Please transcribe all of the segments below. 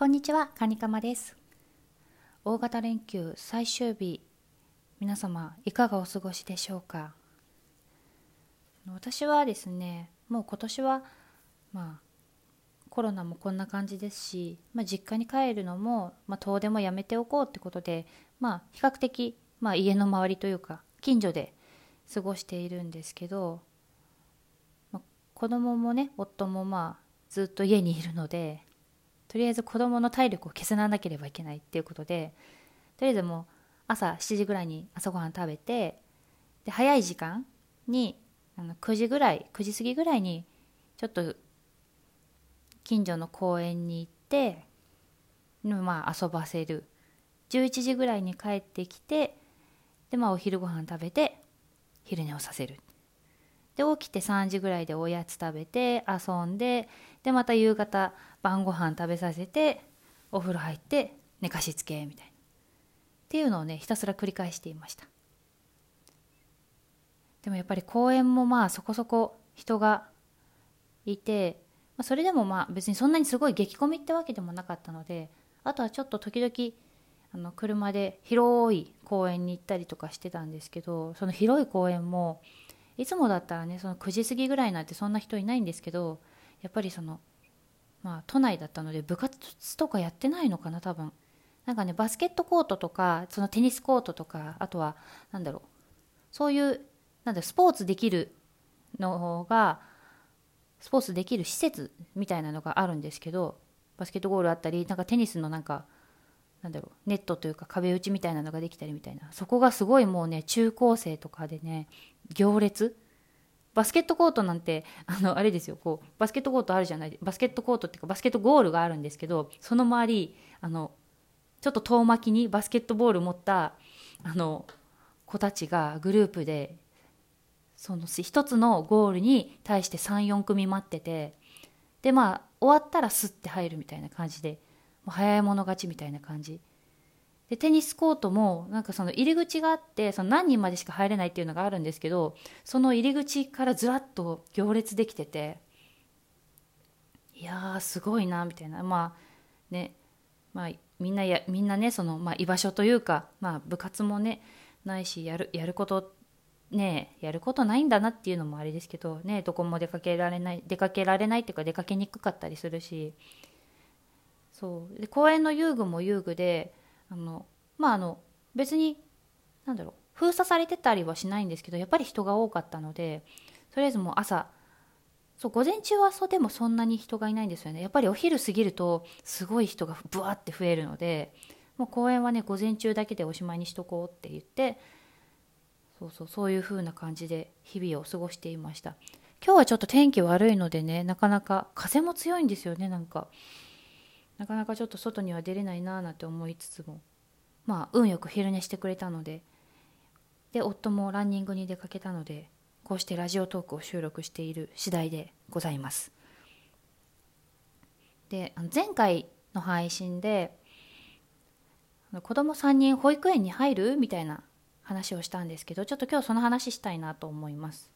こんにちは、カニカマです。大型連休最終日、皆様いかがお過ごしでしょうか？私はですね、もう今年はまあコロナもこんな感じですし、まあ、実家に帰るのも、まあ、遠出もやめておこうってことで、まあ、比較的、まあ、家の周りというか近所で過ごしているんですけど、まあ、子供もね夫もまあずっと家にいるのでとりあえず子供の体力を削らなければいけないっていうことでとりあえずもう朝7時ぐらいに朝ごはん食べてで早い時間にあの9時ぐらい9時過ぎぐらいにちょっと近所の公園に行ってまあ遊ばせる。11時ぐらいに帰ってきてでまあお昼ご飯食べて昼寝をさせる。で起きて3時ぐらいでおやつ食べて遊んででまた夕方晩ご飯食べさせてお風呂入って寝かしつけみたいな。っていうのをねひたすら繰り返していました。でもやっぱり公園もまあそこそこ人がいて、まあ、それでもまあ別にそんなにすごい激混みってわけでもなかったのであとはちょっと時々あの車で広い公園に行ったりとかしてたんですけどその広い公園もいつもだったらねその9時過ぎぐらいなんてそんな人いないんですけどやっぱりそのまあ都内だったので部活とかやってないのかな多分。なんかねバスケットコートとかそのテニスコートとかあとはなんだろう。そういうなんだスポーツできるのがスポーツできる施設みたいなのがあるんですけどバスケットゴールあったりなんかテニスのなんかなんだろうネットというか壁打ちみたいなのができたりみたいな。そこがすごいもうね中高生とかでね行列？バスケットコートなんてあのあれですよ。こうバスケットコートあるじゃない？バスケットコートっていうかバスケットゴールがあるんですけどその周りあのちょっと遠巻きにバスケットボール持ったあの子たちがグループでその一つのゴールに対して34組待っててでまあ終わったらスッて入るみたいな感じでもう早い者勝ちみたいな感じ。でテニスコートもなんかその入り口があってその何人までしか入れないっていうのがあるんですけどその入り口からずらっと行列できてていやーすごいなみたいな。まあねまあみんなやみんなねその、まあ、居場所というか、まあ、部活もねないしやるやることねやることないんだなっていうのもあれですけどねどこも出かけられない出かけられないっていうか出かけにくかったりするし。そう。で公園の遊具も遊具であのまああの別になんだろう封鎖されてたりはしないんですけどやっぱり人が多かったのでとりあえずもう朝そう午前中はそうでもそんなに人がいないんですよね。やっぱりお昼過ぎるとすごい人がブワーって増えるのでもう公園はね午前中だけでおしまいにしとこうって言ってそうそうそういう風な感じで日々を過ごしていました。今日はちょっと天気悪いのでねなかなか風も強いんですよねなんか。なかなかちょっと外には出れないなーなんて思いつつもまあ運よく昼寝してくれたのでで夫もランニングに出かけたのでこうしてラジオトークを収録している次第でございます。で前回の配信で子供3人保育園に入る？みたいな話をしたんですけどちょっと今日その話したいなと思います。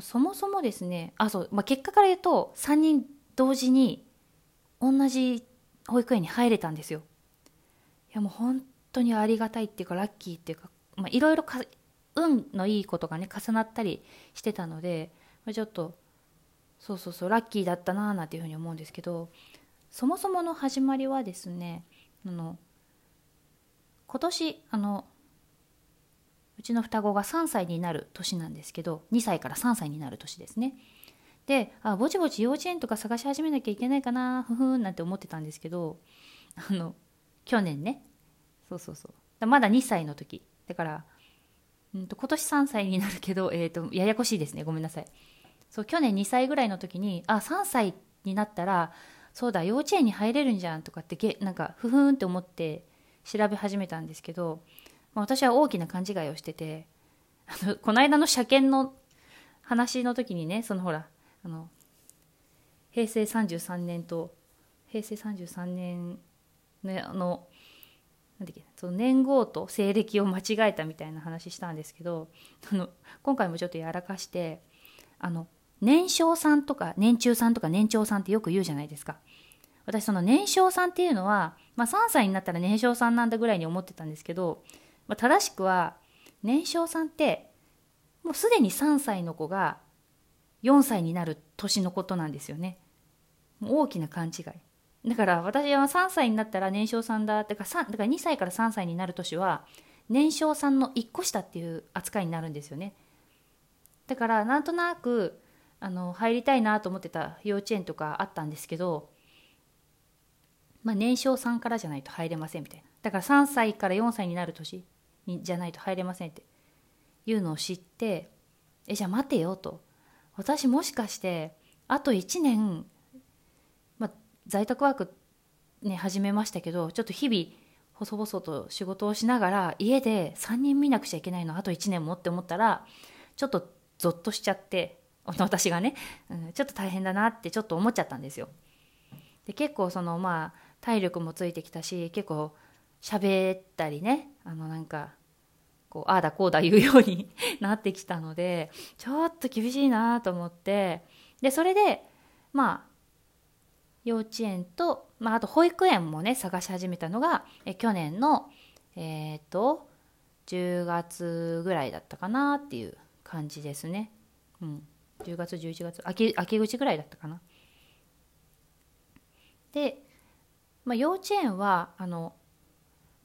そもそもですねあそう、まあ、結果から言うと3人同時に同じ保育園に入れたんですよ。いやもう本当にありがたいっていうかラッキーっていうかまあいろいろ運のいいことがね重なったりしてたので、ちょっとそうそうそうラッキーだったなーなんていうふうに思うんですけどそもそもの始まりはですねあの今年あのうちの双子が3歳になる年なんですけど2歳から3歳になる年ですね。であぼちぼち幼稚園とか探し始めなきゃいけないかなふふんなんて思ってたんですけどあの去年ね。そうそうそう。まだ2歳の時。だからうんと今年3歳になるけど、えーと、ややこしいですね。ごめんなさい。そう去年2歳ぐらいの時にあ3歳になったらそうだ幼稚園に入れるんじゃんとかってげなんかふふんって思って調べ始めたんですけど、まあ、私は大きな勘違いをしててあのこの間の車検の話の時にねそのほらあの平成33年と平成33年のあのなんだっけその年号と西暦を間違えたみたいな話したんですけどあの今回もちょっとやらかしてあの年少さんとか年中さんとか年長さんってよく言うじゃないですか。私その年少さんっていうのは、まあ、3歳になったら年少さんなんだぐらいに思ってたんですけど、まあ、正しくは年少さんってもうすでに3歳の子が4歳になる年のことなんですよね。大きな勘違い。だから私は3歳になったら年少さんだ。だからだから2歳から3歳になる年は年少さんの1個下っていう扱いになるんですよね。だからなんとなくあの入りたいなと思ってた幼稚園とかあったんですけど、まあ、年少さんからじゃないと入れませんみたいな。だから3歳から4歳になる年にじゃないと入れませんっていうのを知ってえじゃあ待てよと私もしかしてあと1年、ま、在宅ワークね始めましたけどちょっと日々細々と仕事をしながら家で3人見なくちゃいけないのあと1年もって思ったらちょっとゾッとしちゃって私がね、うん、ちょっと大変だなってちょっと思っちゃったんですよ。で結構そのまあ体力もついてきたし結構喋ったりねあのなんかこうああだこうだ言うように なってきたのでちょっと厳しいなと思ってでそれでまあ幼稚園と、まあ、あと保育園もね探し始めたのがえ去年のえっ、ー、と10月ぐらいだったかなっていう感じですね。うん、10月11月秋秋口ぐらいだったかな。で、まあ、幼稚園はあの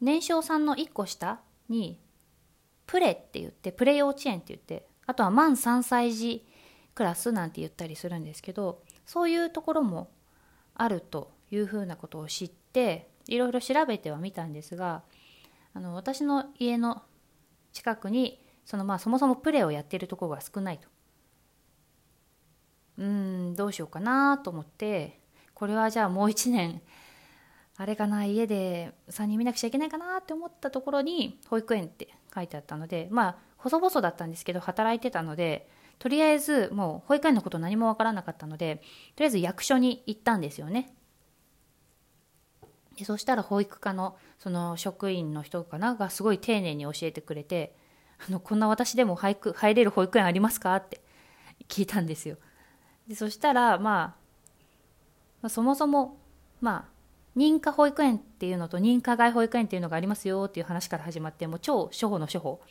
年少さんの1個下にプレって言ってプレ幼稚園って言ってあとは満3歳児クラスなんて言ったりするんですけどそういうところもあるというふうなことを知っていろいろ調べてはみたんですがあの私の家の近くにそのまあそもそもプレーをやっているところが少ないと。うんどうしようかなと思ってこれはじゃあもう1年あれかな家で3人見なくちゃいけないかなって思ったところに保育園って書いてあったのでまあ細々だったんですけど働いてたのでとりあえずもう保育園のこと何もわからなかったのでとりあえず役所に行ったんですよね。でそしたら保育課のその職員の人かながすごい丁寧に教えてくれて「あのこんな私でも入入れる保育園ありますか?」って聞いたんですよ。でそしたら、まあ、まあそもそもまあ認可保育園っていうのと認可外保育園っていうのがありますよっていう話から始まってもう超初歩の初歩。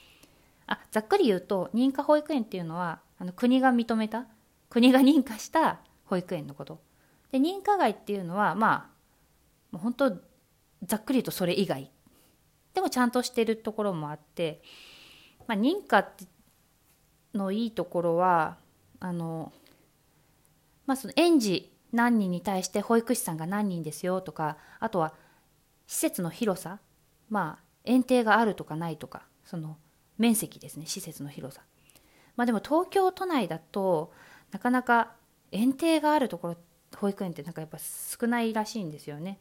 あざっくり言うと認可保育園っていうのはあの国が認めた国が認可した保育園のこと。で認可外っていうのはまあもう本当ざっくり言うとそれ以外。でもちゃんとしてるところもあって、まあ、認可のいいところはあの、まあ、その園児何人に対して保育士さんが何人ですよとかあとは施設の広さまあ園庭があるとかないとかその面積ですね施設の広さ。まあでも東京都内だとなかなか園庭があるところ保育園ってなんかやっぱ少ないらしいんですよね。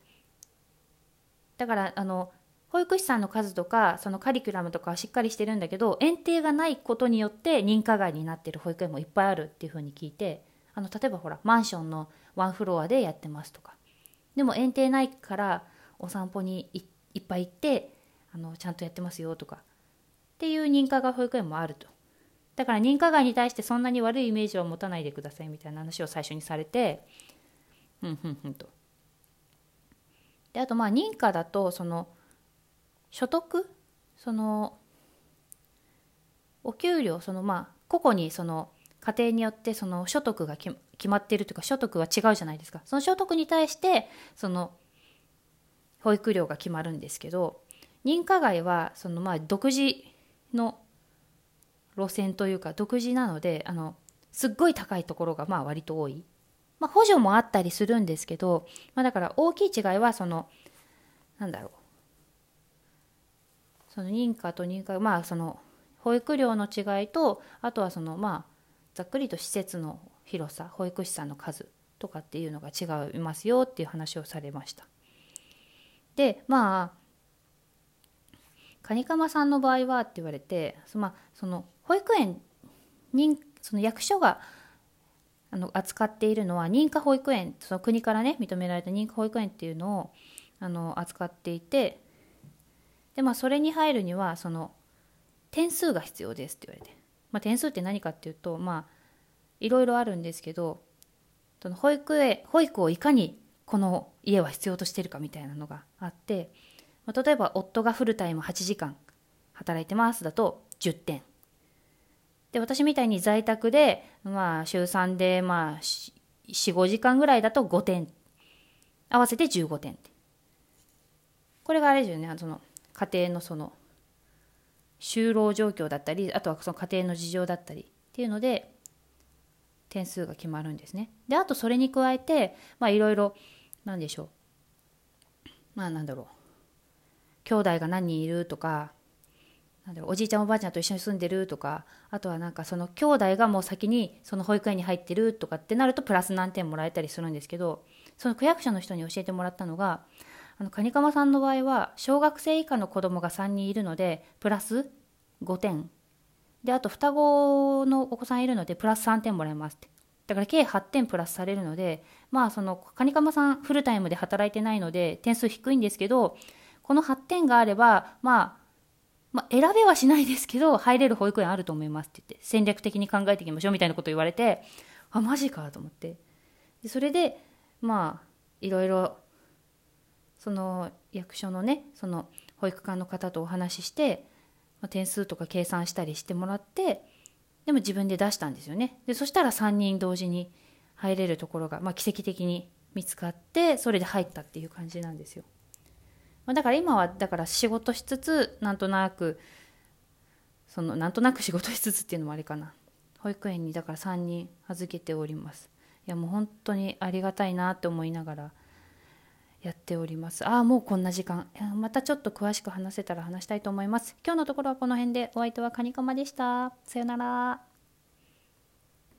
だからあの保育士さんの数とかそのカリキュラムとかはしっかりしてるんだけど園庭がないことによって認可外になってる保育園もいっぱいあるっていうふうに聞いてあの例えばほらマンションのワンフロアでやってますとか。でも園庭ないからお散歩にいっぱい行ってあのちゃんとやってますよとか。っていう認可外保育園もあると。だから認可外に対してそんなに悪いイメージは持たないでくださいみたいな話を最初にされて。ふんふんふんと。であとまあ認可だとその所得そのお給料そのまあ個々にその家庭によってその所得が決まっているというか所得は違うじゃないですか。その所得に対してその保育料が決まるんですけど認可外はそのまあ独自の路線というか独自なのであのすっごい高いところがまあ割と多い、まあ、補助もあったりするんですけど、まあ、だから大きい違いはそのなんだろう。その認可と認可まあその保育料の違いとあとはそのまあざっくりと施設の広さ保育士さんの数とかっていうのが違いますよっていう話をされました。でまあカニカマさんの場合はって言われてそ,、まあ、その保育園認その役所があの扱っているのは認可保育園その国からね認められた認可保育園っていうのをあの扱っていてでまあそれに入るにはその点数が必要ですって言われてまあ、点数って何かっていうとまあいろいろあるんですけどその保育園保育をいかにこの家は必要としてるかみたいなのがあって、まあ、例えば夫がフルタイム8時間働いてますだと10点。で私みたいに在宅で、まあ、週3で、まあ、45時間ぐらいだと5点。合わせて15点これがあれですよね。その家庭のその就労状況だったりあとはその家庭の事情だったりっていうので点数が決まるんですね。であとそれに加えてまあいろいろ何でしょう。まあなんだろう。兄弟が何人いるとかなんだろう。おじいちゃんおばあちゃんと一緒に住んでるとかあとはなんかその兄弟がもう先にその保育園に入ってるとかってなるとプラス何点もらえたりするんですけどその区役所の人に教えてもらったのがあのカニカマさんの場合は小学生以下の子供が3人いるのでプラス5点であと双子のお子さんいるのでプラス3点もらえますってだから計8点プラスされるのでまあそのカニカマさんフルタイムで働いてないので点数低いんですけどこの8点があればまあまあ、選べはしないですけど、入れる保育園あると思いますって言って、戦略的に考えていきましょうみたいなこと言われて、あ、マジかと思って。でそれで、まあ、いろいろその役所のねその保育館の方とお話しして、ま、点数とか計算したりしてもらってでも自分で出したんですよね。でそしたら3人同時に入れるところが、まあ、奇跡的に見つかってそれで入ったっていう感じなんですよ、まあ、だから今はだから仕事しつつなんとなくそのなんとなく仕事しつつっていうのもあれかな。保育園にだから3人預けております。いやもう本当にありがたいなって思いながらやっております。ああもうこんな時間。またちょっと詳しく話せたら話したいと思います。今日のところはこの辺で。お相手はカニカマでした。さよなら。